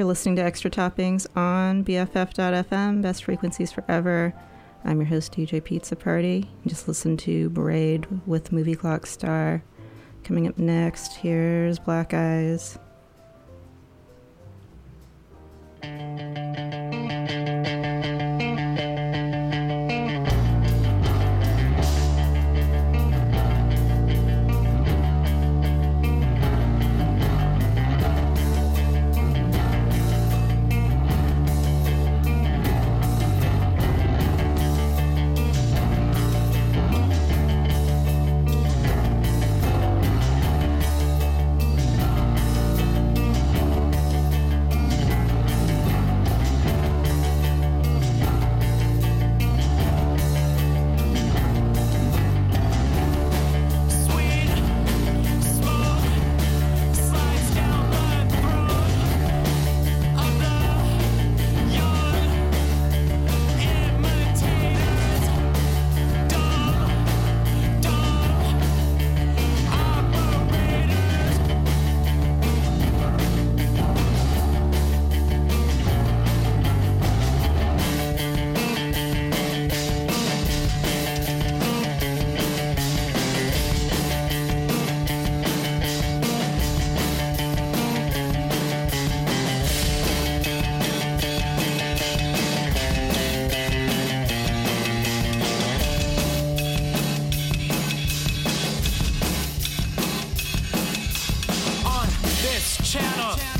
You're listening to Extra Toppings on BFF.FM, Best Frequencies Forever. I'm your host, DJ Pizza Party. You just listen to Braid with Movie Clock Star. Coming up next, here's Black Eyes. Channel.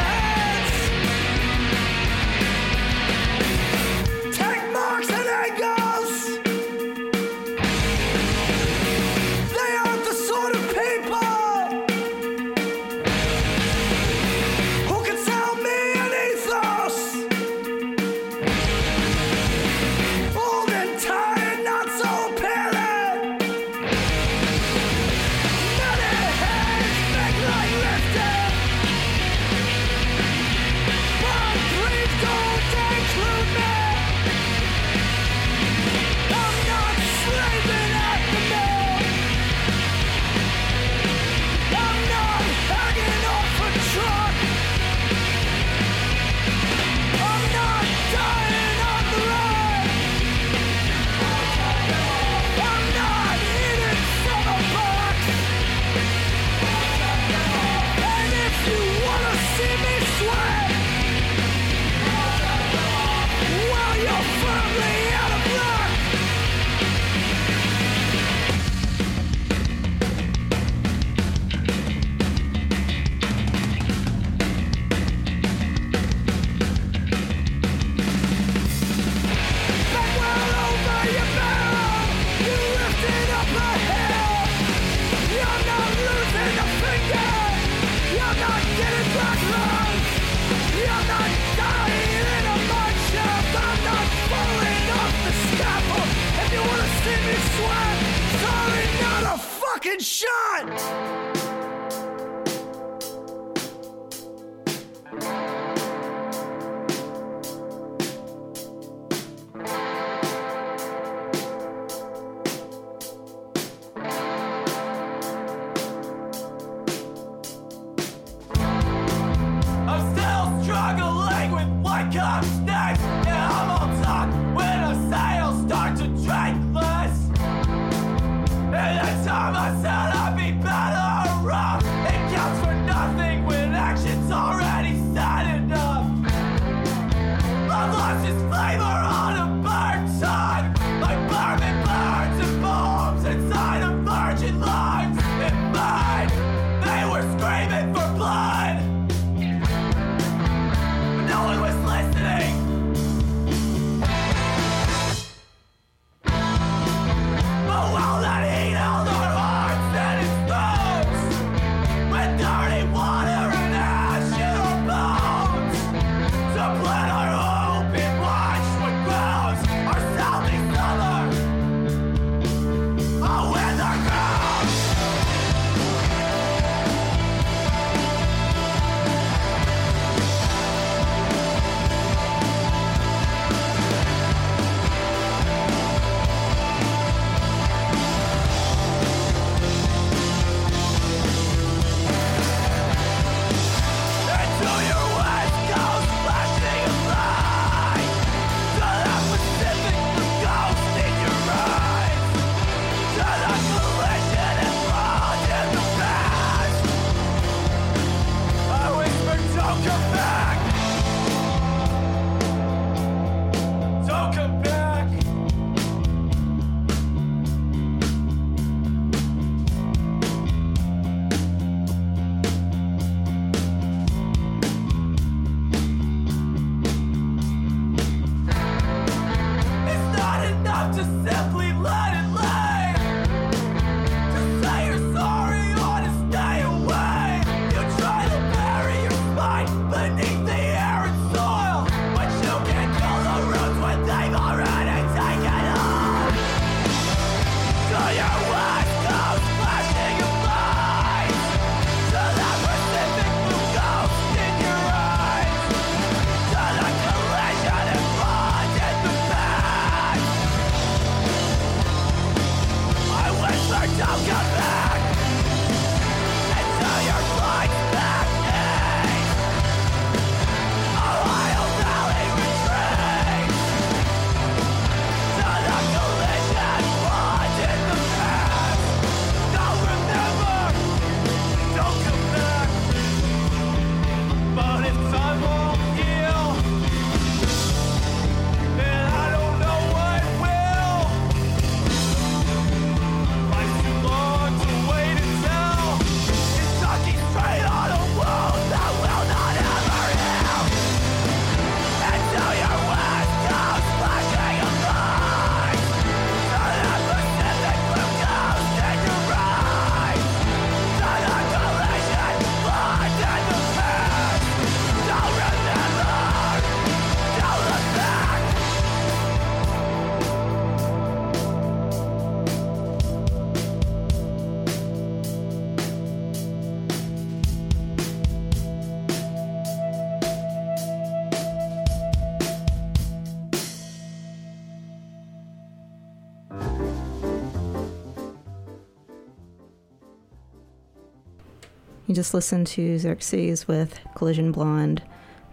just listened to Xerxes with Collision Blonde.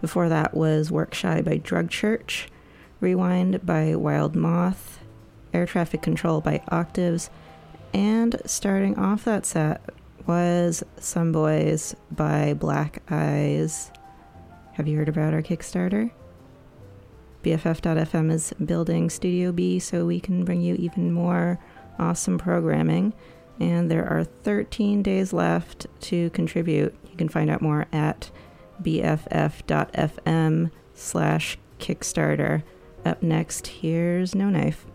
Before that was Work Shy by Drug Church, Rewind by Wild Moth, Air Traffic Control by Octaves, and starting off that set was Some Boys by Black Eyes. Have you heard about our Kickstarter? BFF.FM is building Studio B so we can bring you even more awesome programming and there are 13 days left to contribute. You can find out more at bff.fm slash Kickstarter. Up next, here's No Knife.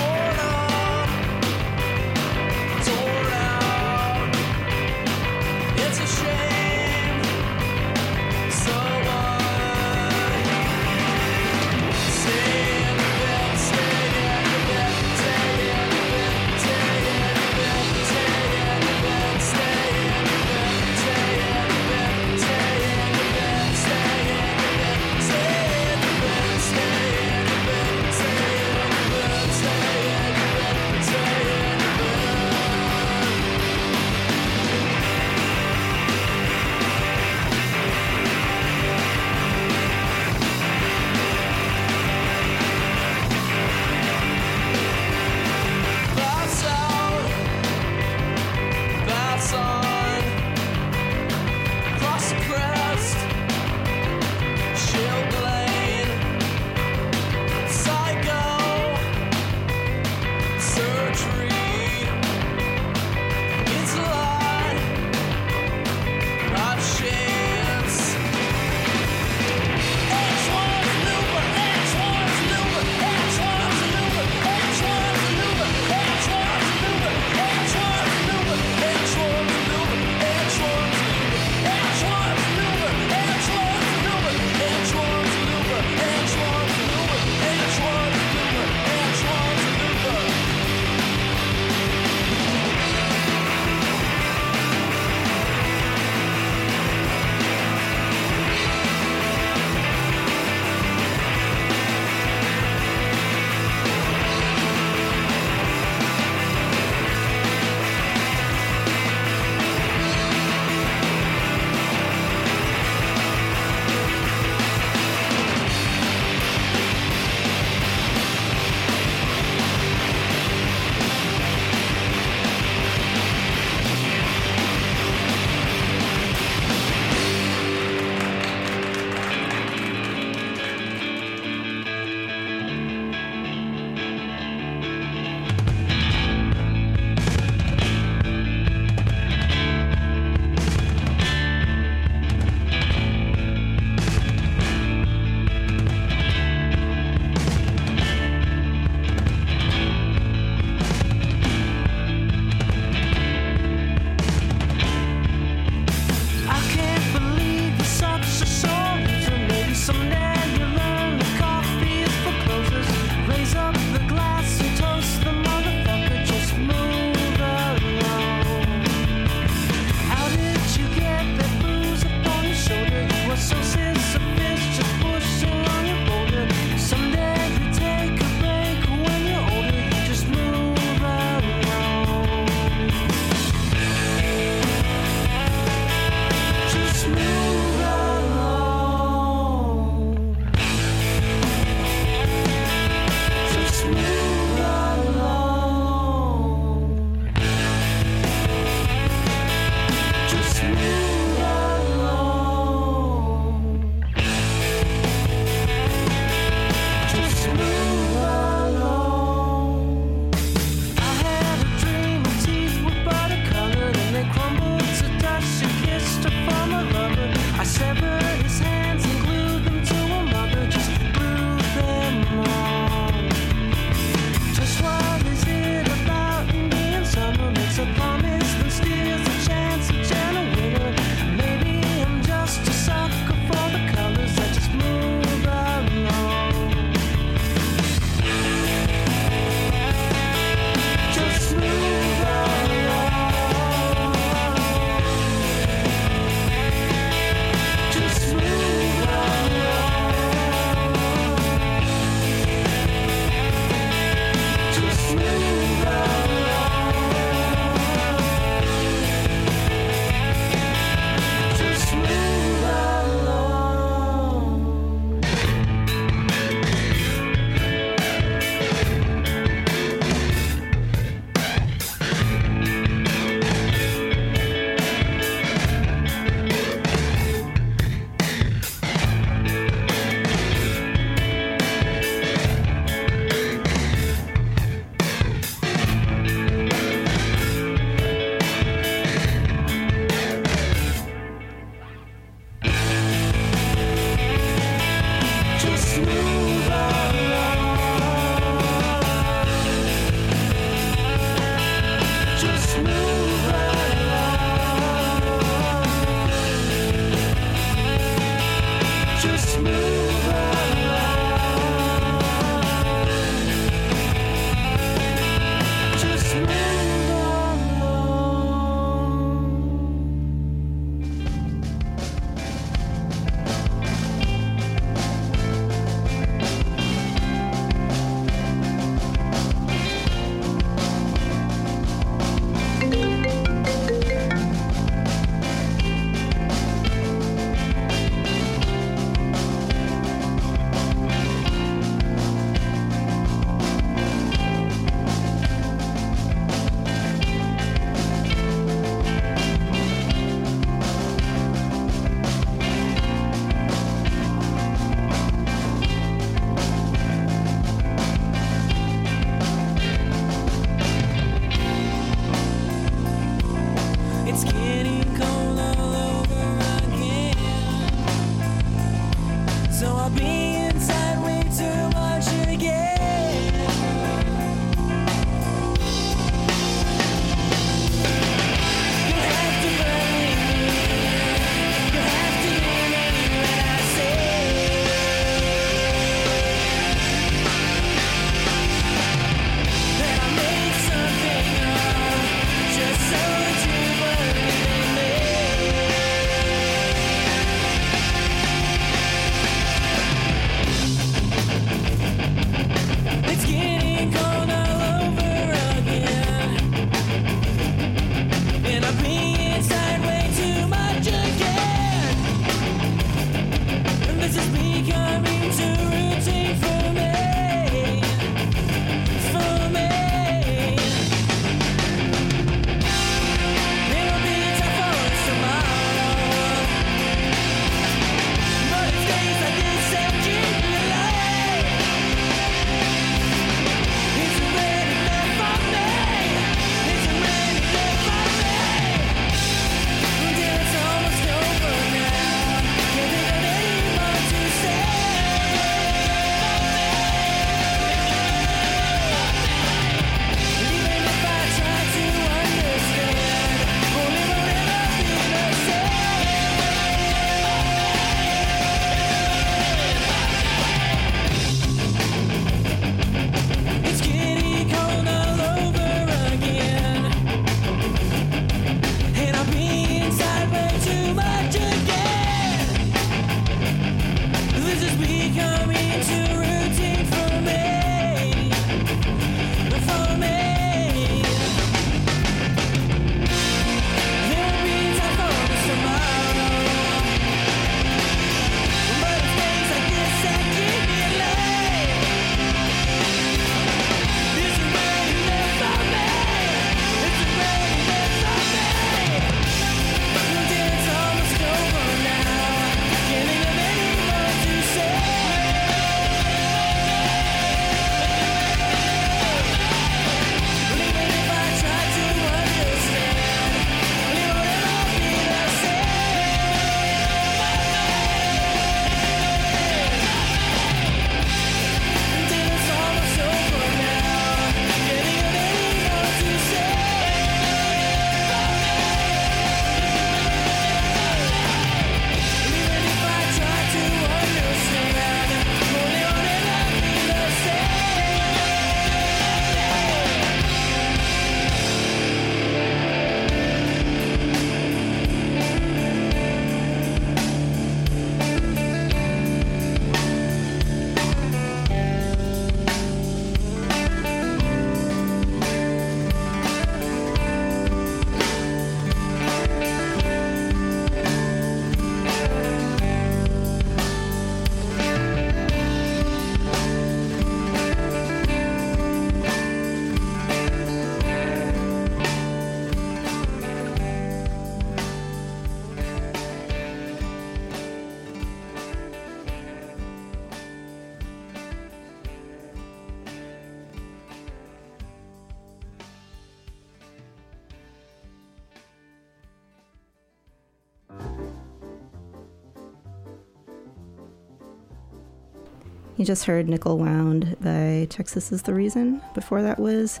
You just heard Nickel Wound by Texas is the Reason. Before that was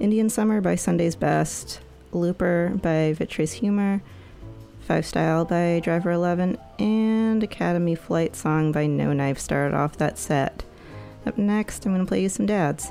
Indian Summer by Sunday's Best, Looper by Vitreous Humor, Five Style by Driver 11, and Academy Flight Song by No Knife started off that set. Up next, I'm going to play you some dads.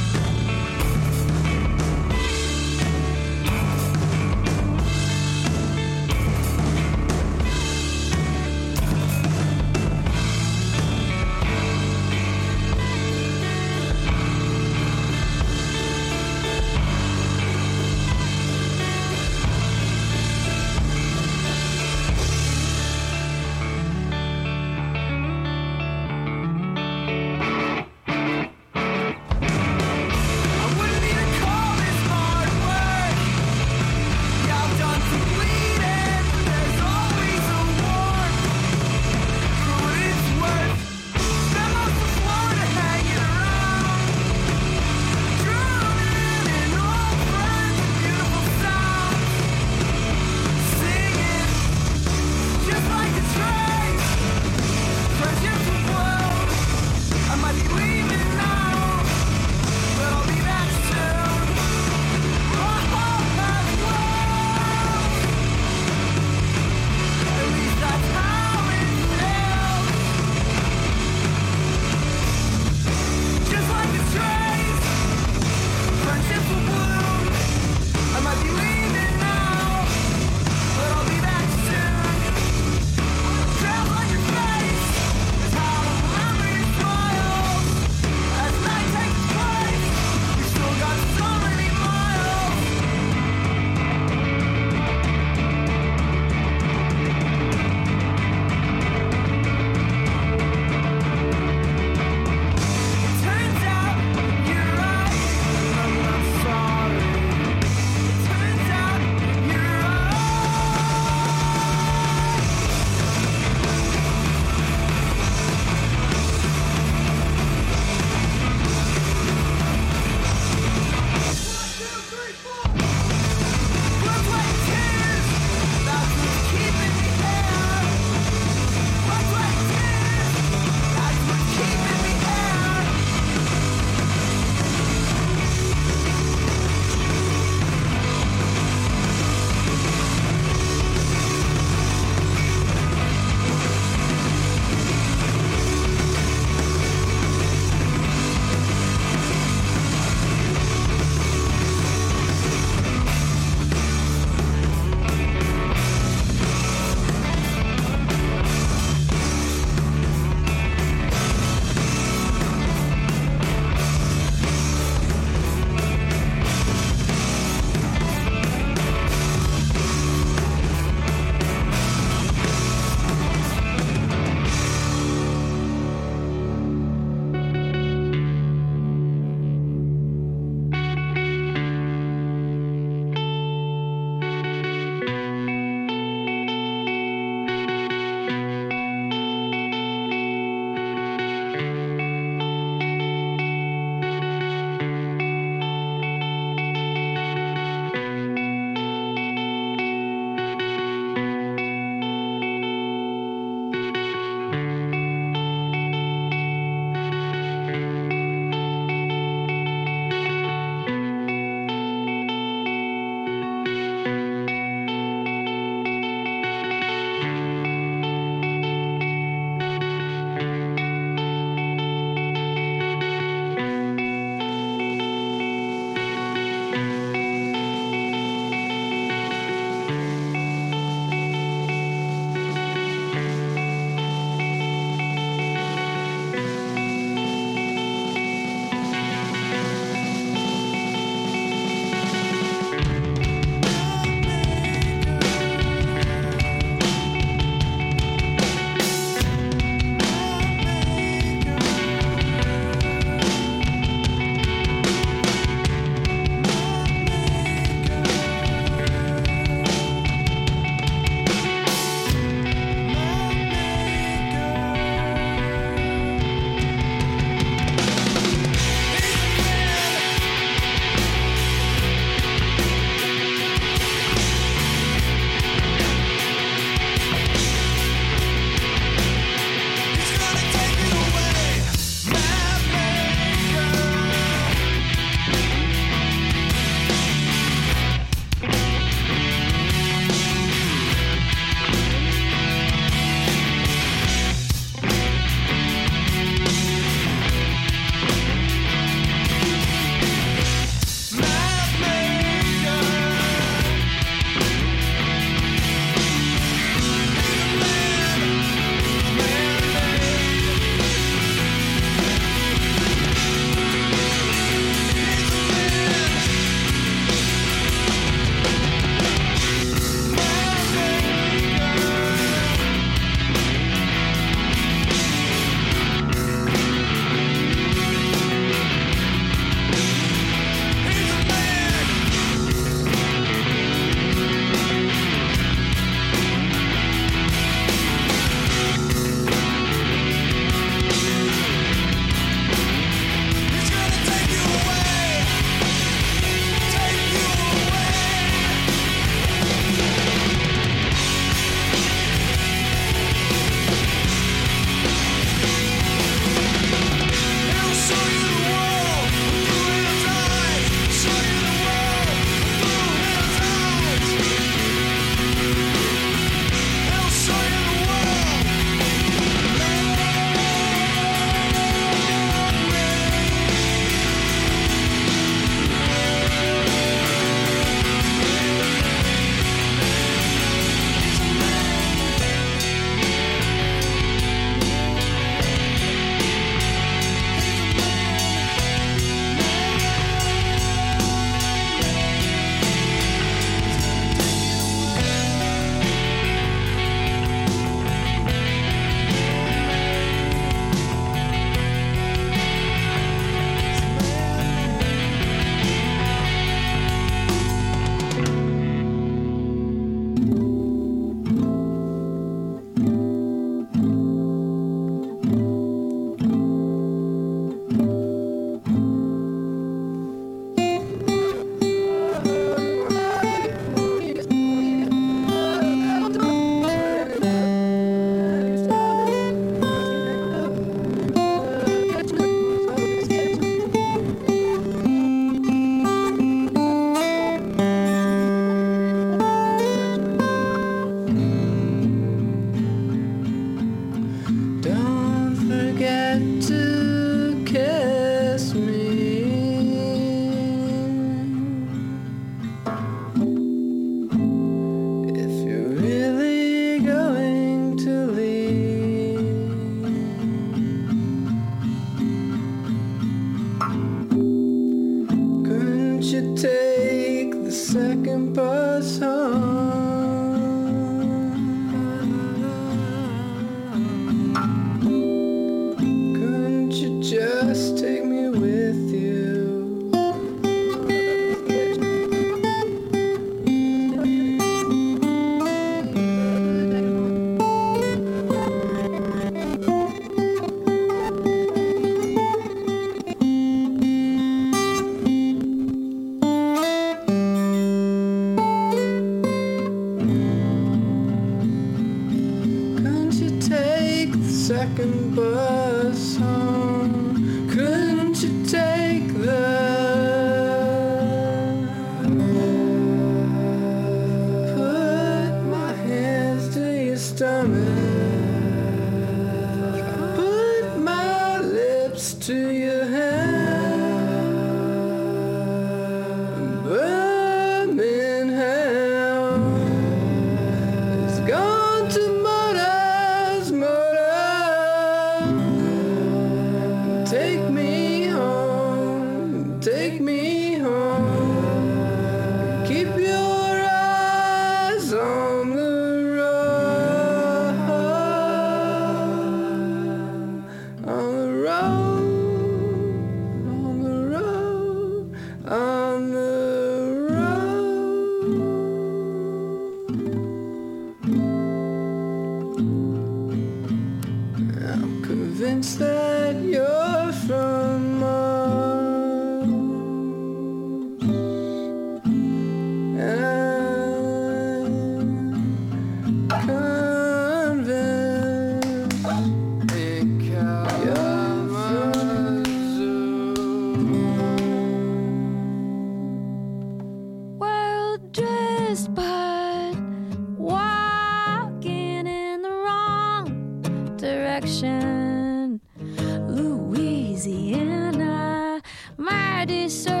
My deserted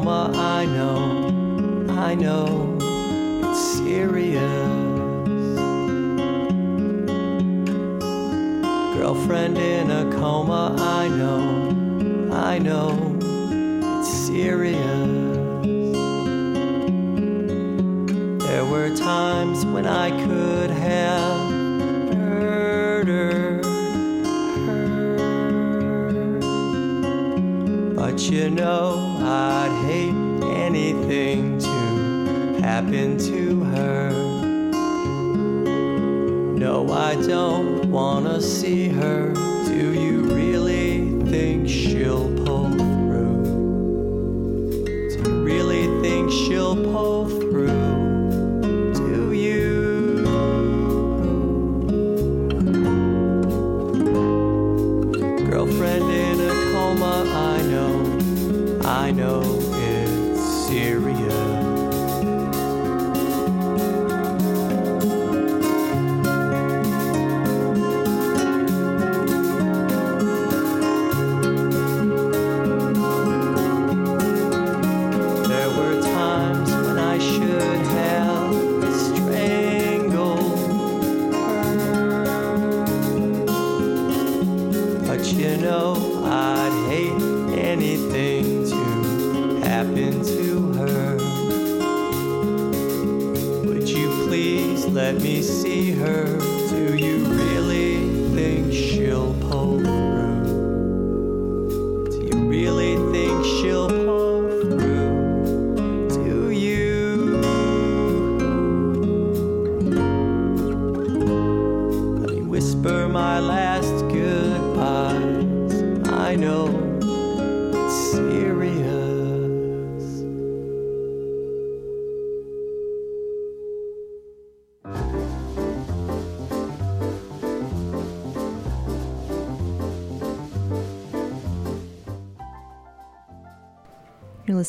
coma. I know, I know, it's serious. Girlfriend in a coma. I know, I know, it's serious. There were times when I No, I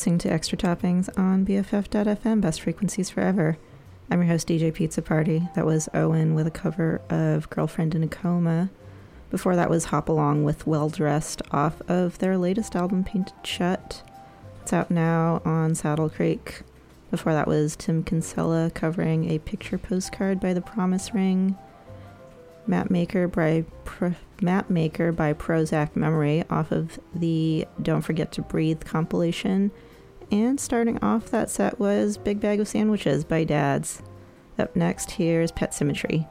listening to Extra Toppings on BFF.FM, Best Frequencies Forever. I'm your host, DJ Pizza Party. That was Owen with a cover of Girlfriend in a Coma. Before that was Hop Along with Well Dressed off of their latest album, Painted Shut. It's out now on Saddle Creek. Before that was Tim Kinsella covering a picture postcard by The Promise Ring. Mapmaker by Pro- Map Maker by Prozac Memory off of the Don't Forget to Breathe compilation. And starting off that set was Big Bag of Sandwiches by Dads. Up next, here's Pet Symmetry.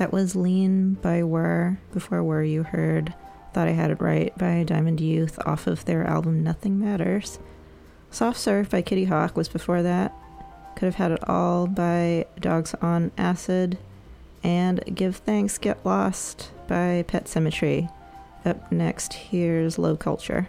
That was Lean by Were. Before Were, you heard Thought I Had It Right by Diamond Youth off of their album Nothing Matters. Soft Surf by Kitty Hawk was before that. Could have had it all by Dogs on Acid. And Give Thanks, Get Lost by Pet Symmetry. Up next, here's Low Culture.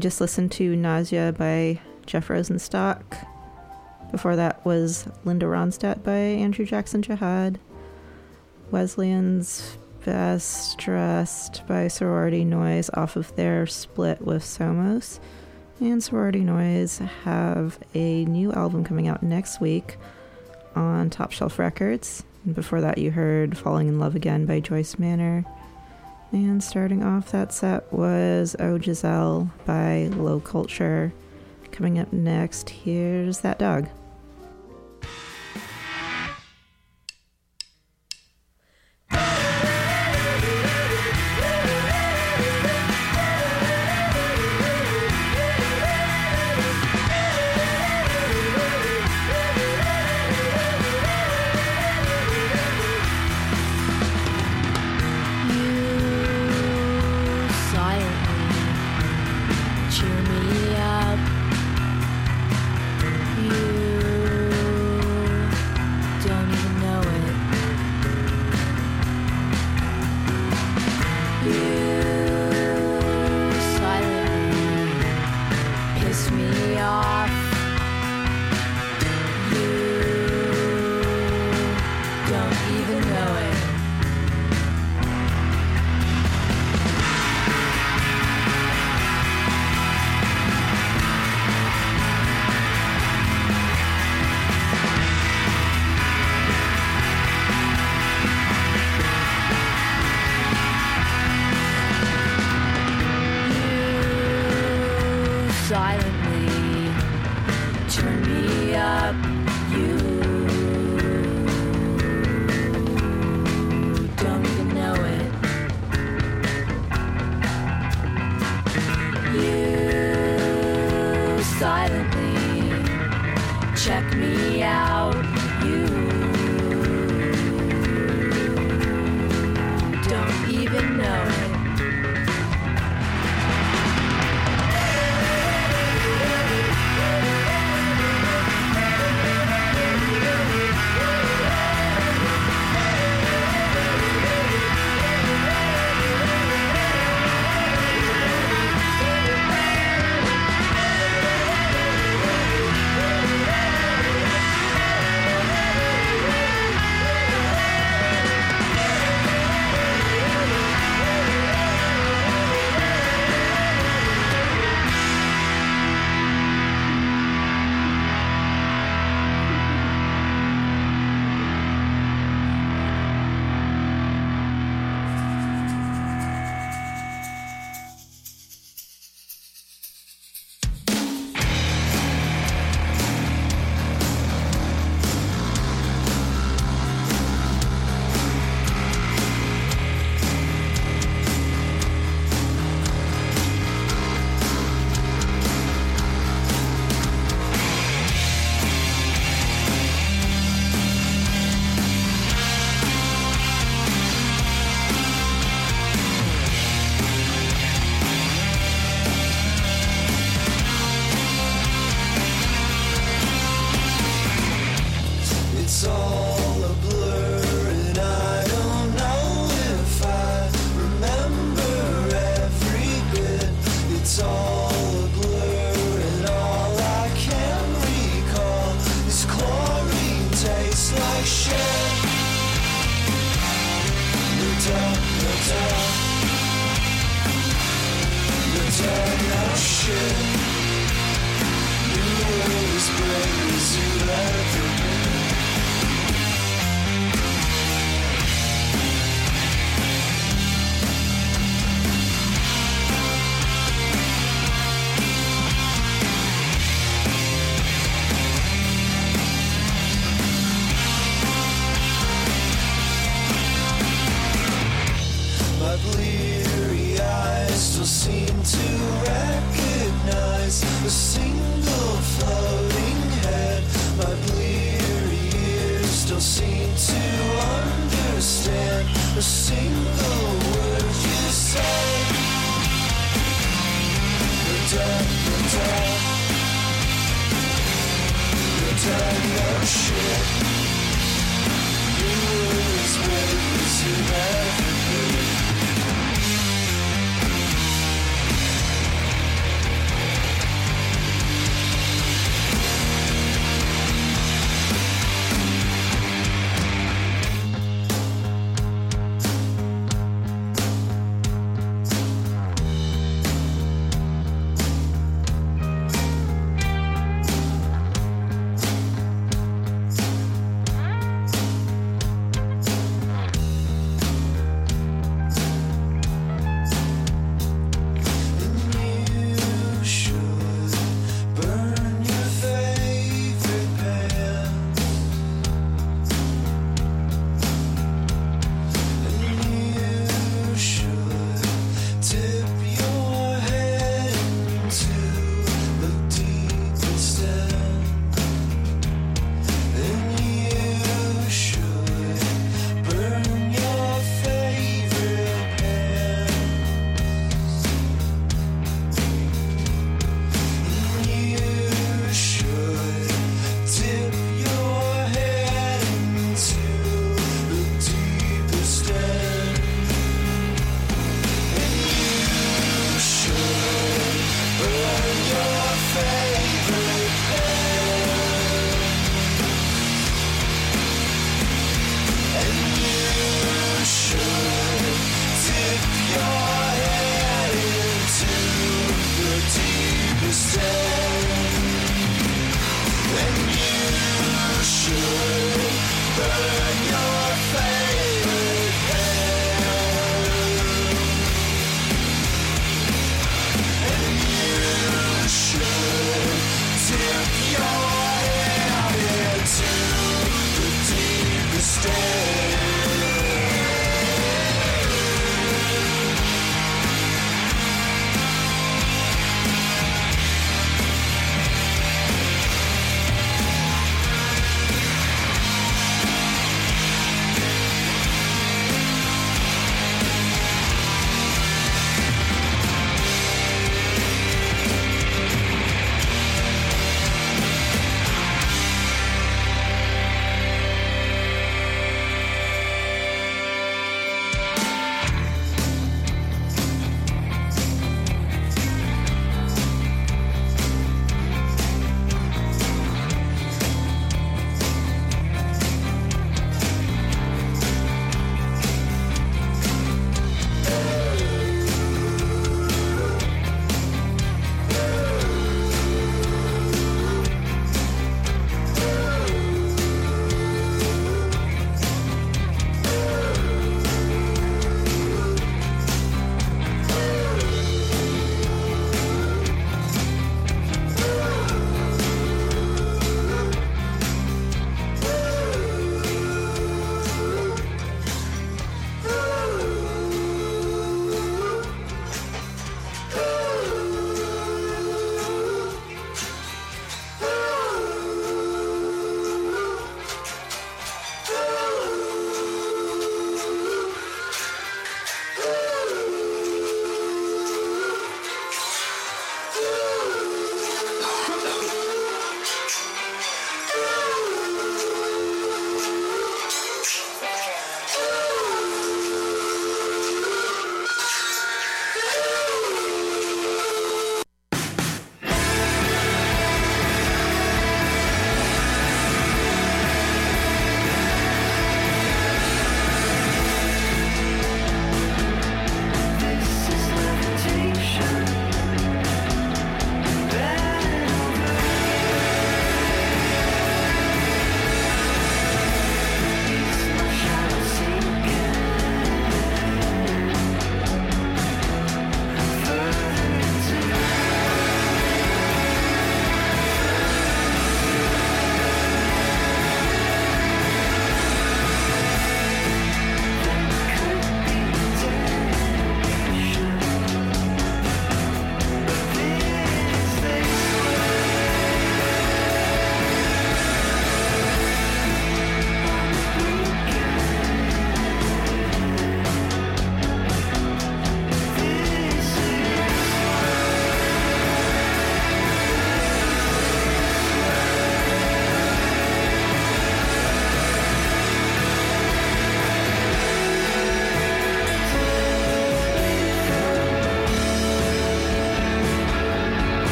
Just listened to Nausea by Jeff Rosenstock. Before that was Linda Ronstadt by Andrew Jackson Jihad. Wesleyan's Best Dressed by Sorority Noise off of their split with Somos. And Sorority Noise have a new album coming out next week on Top Shelf Records. And before that, you heard Falling in Love Again by Joyce Manor. And starting off that set was Oh Giselle by Low Culture. Coming up next, here's That Dog.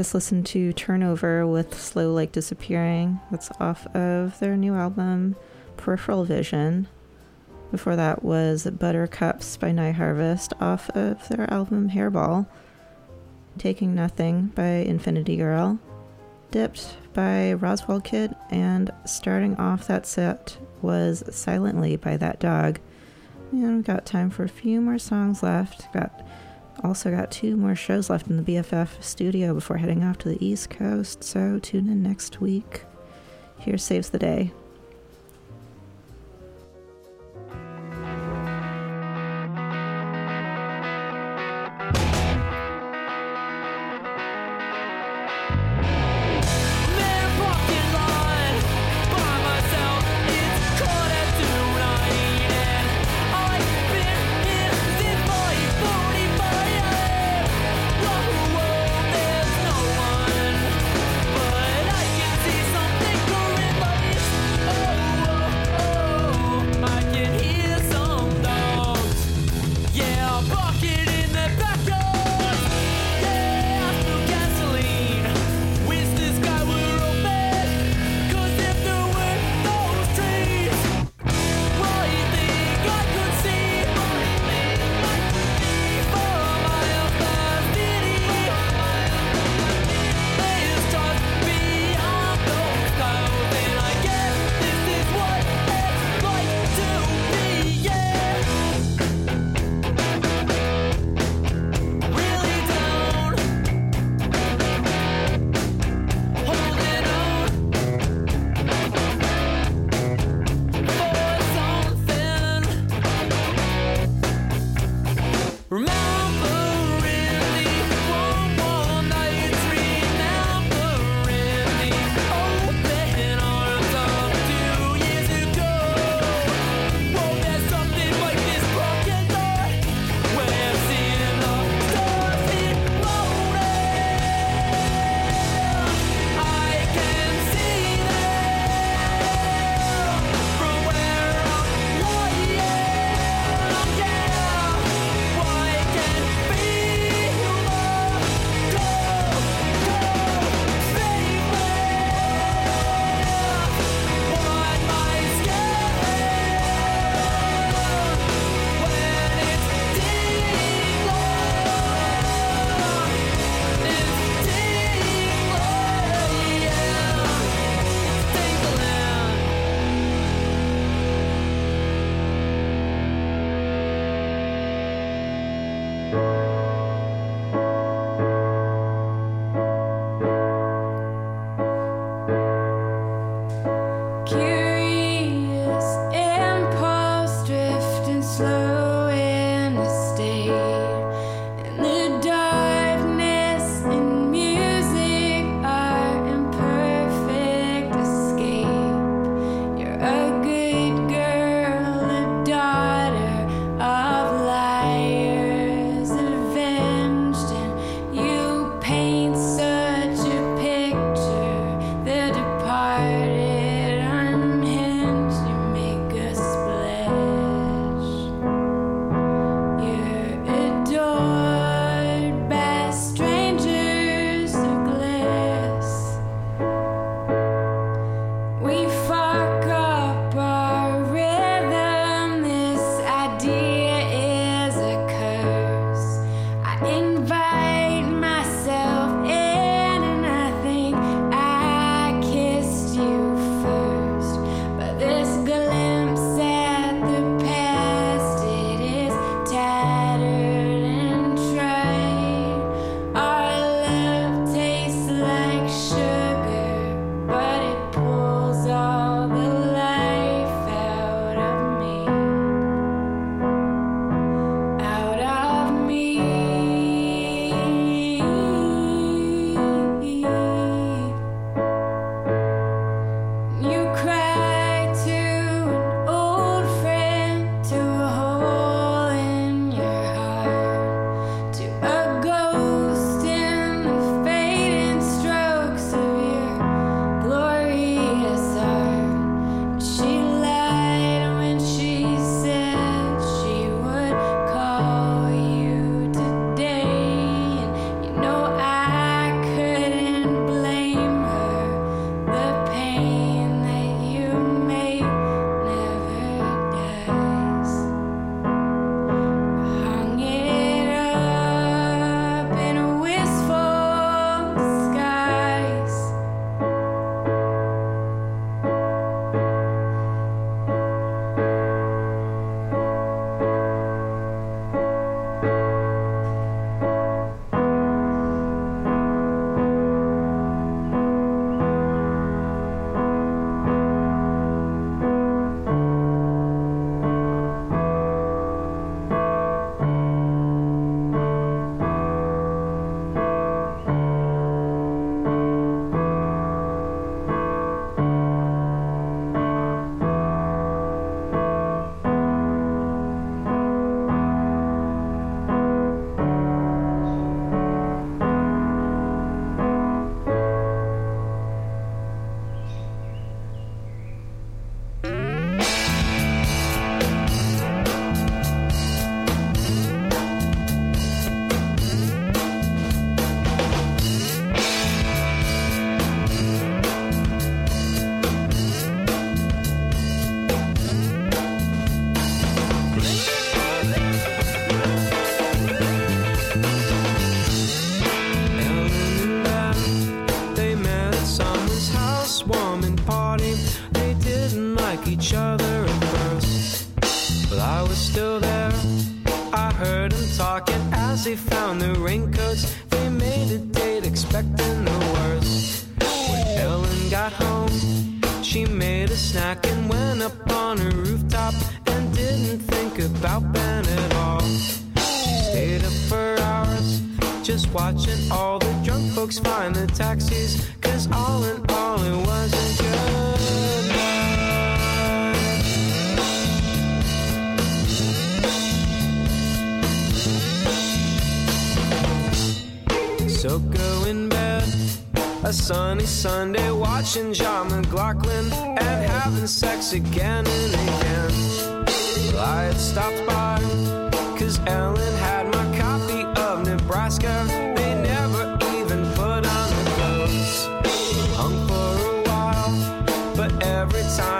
Just listened to Turnover with Slow Like Disappearing. That's off of their new album, Peripheral Vision. Before that was Buttercups by Night Harvest off of their album Hairball. Taking Nothing by Infinity Girl. Dipped by Roswell Kid. And starting off that set was Silently by That Dog. And we've got time for a few more songs left. Got also got two more shows left in the BFF studio before heading off to the East Coast, so tune in next week. Here saves the day.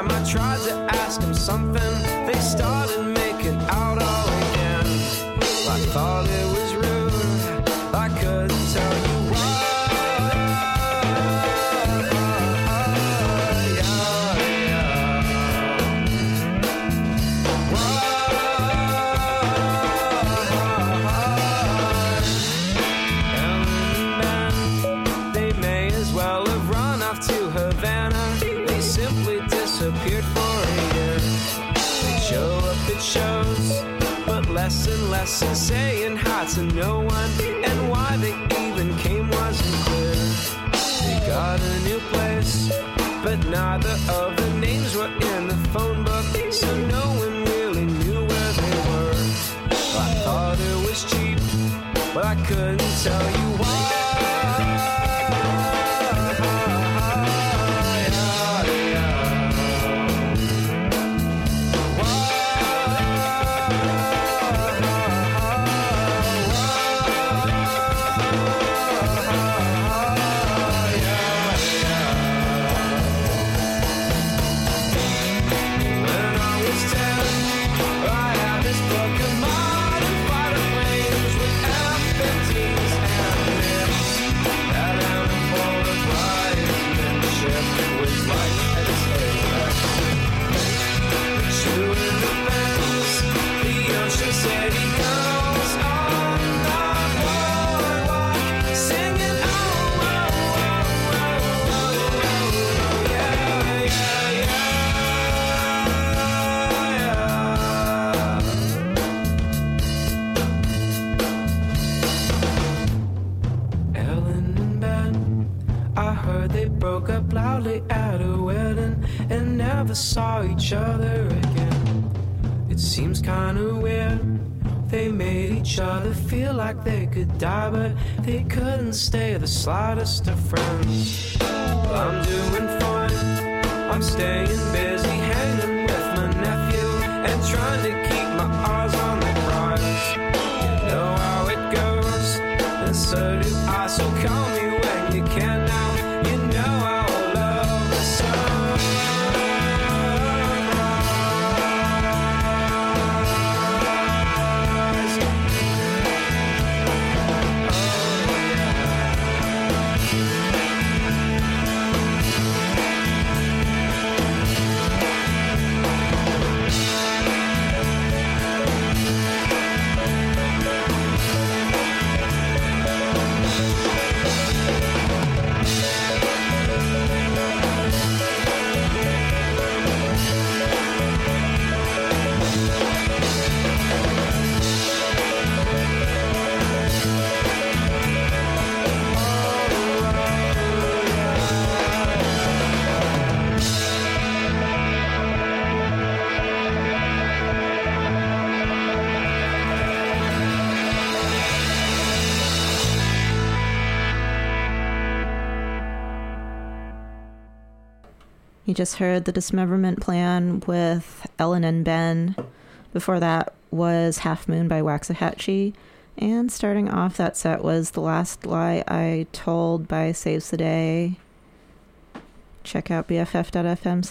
Time I tried to ask them something, they started and saying hi to no one. And why they even came wasn't clear. They got a new place, but neither of the names were in the phone book, so no one really knew where they were. I thought it was cheap, but I couldn't tell you never saw each other again. It seems kinda weird. They made each other feel like they could die, but they couldn't stay the slightest of friends. I'm doing fine. I'm staying busy hanging with my nephew and trying to keep my eyes on the prize. You know how it goes, and so do I. So call You just heard the dismemberment plan with Ellen and Ben. Before that was Half Moon by Waxahatchee. And starting off that set was The Last Lie I Told by Saves the Day. Check out bff.fm